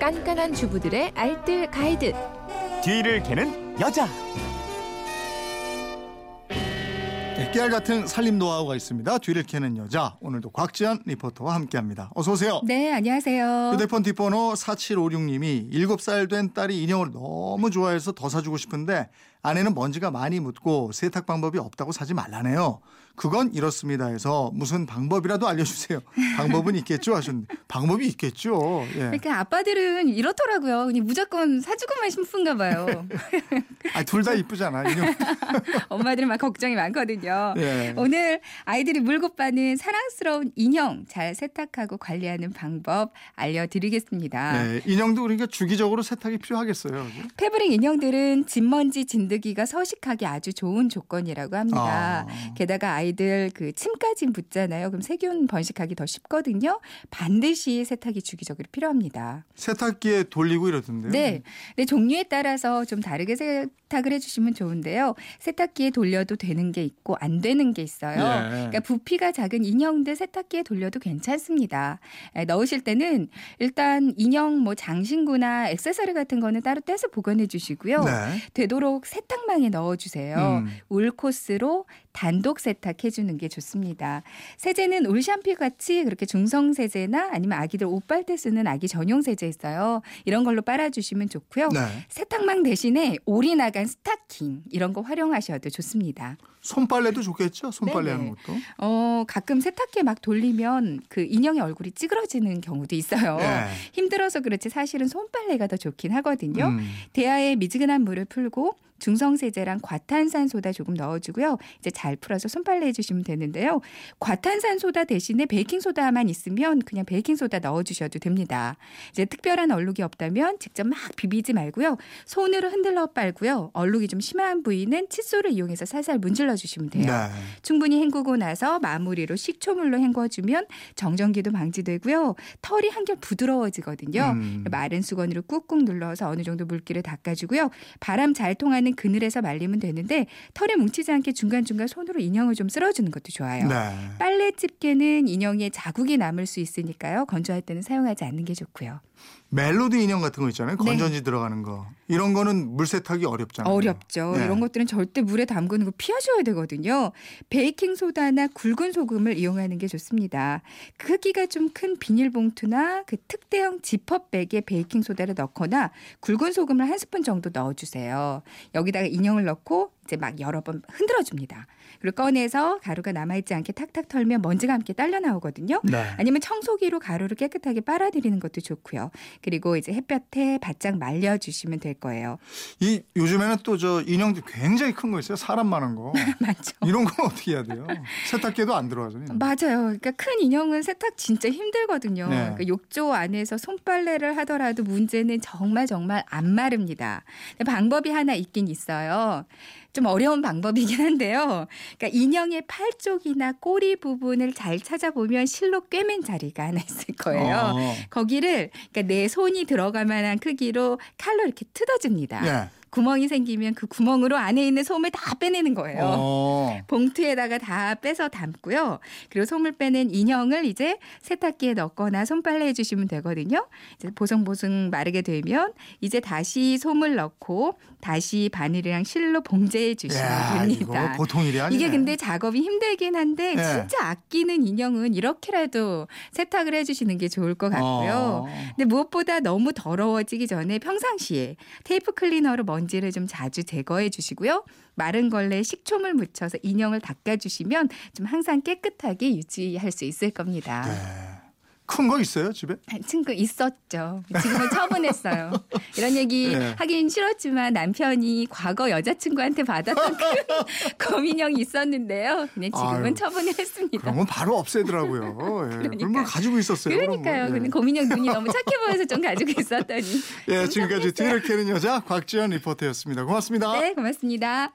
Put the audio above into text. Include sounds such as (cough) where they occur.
깐깐한 주부들의 알뜰 가이드. 뒤를 캐는 여자. 네, 깨알 같은 살림 노하우가 있습니다. 뒤를 캐는 여자. 오늘도 곽지연 리포터와 함께합니다. 어서 오세요. 네, 안녕하세요. 휴대폰 뒷번호 4756님이 7살 된 딸이 인형을 너무 좋아해서 더 사주고 싶은데 아내는 먼지가 많이 묻고 세탁 방법이 없다고 사지 말라네요. 그건 이렇습니다 해서 무슨 방법이라도 알려주세요. 방법은 있겠죠 하셨는데 방법이 있겠죠. 예. 그러니까 아빠들은 이렇더라고요. 그냥 무조건 사주고만 싶은가 봐요. (laughs) 아, 둘 다 이쁘잖아. (laughs) 엄마들은 막 걱정이 많거든요. 예. 오늘 아이들이 물고 빠는 사랑스러운 인형 잘 세탁하고 관리하는 방법 알려드리겠습니다. 네, 인형도 그러니까 주기적으로 세탁이 필요하겠어요. 패브릭 인형들은 진먼지 진드기가 서식하기 아주 좋은 조건이라고 합니다. 아. 게다가 아이 들 그 침까지 붙잖아요. 그럼 세균 번식하기 더 쉽거든요. 반드시 세탁이 주기적으로 필요합니다. 세탁기에 돌리고 이러던데요. 네. 근데 종류에 따라서 좀 다르게 세탁을 해주시면 좋은데요. 세탁기에 돌려도 되는 게 있고 안 되는 게 있어요. 예. 그러니까 부피가 작은 인형들 세탁기에 돌려도 괜찮습니다. 에, 넣으실 때는 일단 인형 뭐 장신구나 액세서리 같은 거는 따로 떼서 보관해 주시고요. 네. 되도록 세탁망에 넣어 주세요. 음. 울 코스로 단독 세탁해 주는 게 좋습니다. 세제는 울 샴푸 같이 그렇게 중성 세제나 아니면 아기들 옷빨 때 쓰는 아기 전용 세제 있어요. 이런 걸로 빨아 주시면 좋고요. 네. 세탁망 대신에 올이 나간 스타킹 이런 거 활용하셔도 좋습니다. 손빨래도 좋겠죠. 손빨래 하는 네네. 것도. 어, 가끔 세탁기에 막 돌리면 그 인형의 얼굴이 찌그러지는 경우도 있어요. 예. 힘들어서 그렇지 사실은 손빨래가 더 좋긴 하거든요. 음. 대야에 미지근한 물을 풀고 중성세제랑 과탄산소다 조금 넣어주고요. 이제 잘 풀어서 손빨래 해주시면 되는데요. 과탄산소다 대신에 베이킹소다만 있으면 그냥 베이킹소다 넣어주셔도 됩니다. 이제 특별한 얼룩이 없다면 직접 막 비비지 말고요. 손으로 흔들러 빨고요. 얼룩이 좀 심한 부위는 칫솔을 이용해서 살살 문질러 주시면 돼요. 네. 충분히 헹구고 나서 마무리로 식초물로 헹궈주면 정전기도 방지되고요. 털이 한결 부드러워지거든요. 음. 마른 수건으로 꾹꾹 눌러서 어느 정도 물기를 닦아주고요. 바람 잘 통하는 그늘에서 말리면 되는데 털에 뭉치지 않게 중간중간 손으로 인형을 좀 쓸어주는 것도 좋아요. 네. 빨래 집게는 인형에 자국이 남을 수 있으니까요. 건조할 때는 사용하지 않는 게 좋고요. 멜로디 인형 같은 거 있잖아요. 네. 건전지 들어가는 거. 이런 거는 물 세탁이 어렵잖아요. 어렵죠. 네. 이런 것들은 절대 물에 담그는 거 피하셔야 되거든요. 베이킹 소다나 굵은 소금을 이용하는 게 좋습니다. 크기가 좀 큰 비닐봉투나 그 특대형 지퍼백에 베이킹 소다를 넣거나 굵은 소금을 한 스푼 정도 넣어 주세요. 여기다가 인형을 넣고 이제 막 여러 번 흔들어 줍니다. 그리고 꺼내서 가루가 남아있지 않게 탁탁 털면 먼지가 함께 딸려 나오거든요. 네. 아니면 청소기로 가루를 깨끗하게 빨아들이는 것도 좋고요. 그리고 이제 햇볕에 바짝 말려주시면 될 거예요. 이 요즘에는 또 저 인형도 굉장히 큰 거 있어요. 사람만한 거. (laughs) 맞죠? 이런 건 어떻게 해야 돼요? 세탁기도 안 들어가잖아요. 맞아요. 그러니까 큰 인형은 세탁 진짜 힘들거든요. 네. 그러니까 욕조 안에서 손빨래를 하더라도 문제는 정말 정말 안 마릅니다. 방법이 하나 있긴 있어요. 좀 어려운 방법이긴 한데요. 그러니까 인형의 팔 쪽이나 꼬리 부분을 잘 찾아보면 실로 꿰맨 자리가 하나 있을 거예요. 어. 거기를 그러니까 내 손이 들어갈 만한 크기로 칼로 이렇게 뜯어줍니다. 예. 구멍이 생기면 그 구멍으로 안에 있는 솜을 다 빼내는 거예요. 어. 봉투에다가 다 빼서 담고요. 그리고 솜을 빼낸 인형을 이제 세탁기에 넣거나 손빨래 해주시면 되거든요. 이제 보송보송 마르게 되면 이제 다시 솜을 넣고 다시 바늘이랑 실로 봉제해 주시면 야, 됩니다. 보통 일이 아니네. 이게 근데 작업이 힘들긴 한데 네. 진짜 아끼는 인형은 이렇게라도 세탁을 해주시는 게 좋을 것 같고요. 어. 근데 무엇보다 너무 더러워지기 전에 평상시에 테이프 클리너로 먼 지를 좀 자주 제거해 주시고요. 마른 걸레에 식초물 묻혀서 인형을 닦아 주시면 좀 항상 깨끗하게 유지할 수 있을 겁니다. 네. 큰 거 있어요 집에? 친구 있었죠. 지금은 처분했어요. (laughs) 이런 얘기 네. 하긴 싫었지만 남편이 과거 여자친구한테 받았던 (laughs) 큰 거민형이 있었는데요. 근데 지금은 아유, 처분을 했습니다. 그런 건 바로 없애더라고요. 예. 그런 걸 가지고 있었어요. 그러니까요. 거. 예. 근데 고민형 눈이 너무 (laughs) 착해 보여서 좀 가지고 있었더니. 예, 지금까지 뒤를 캐는 여자 곽지연 리포터였습니다. 고맙습니다. 네, 고맙습니다.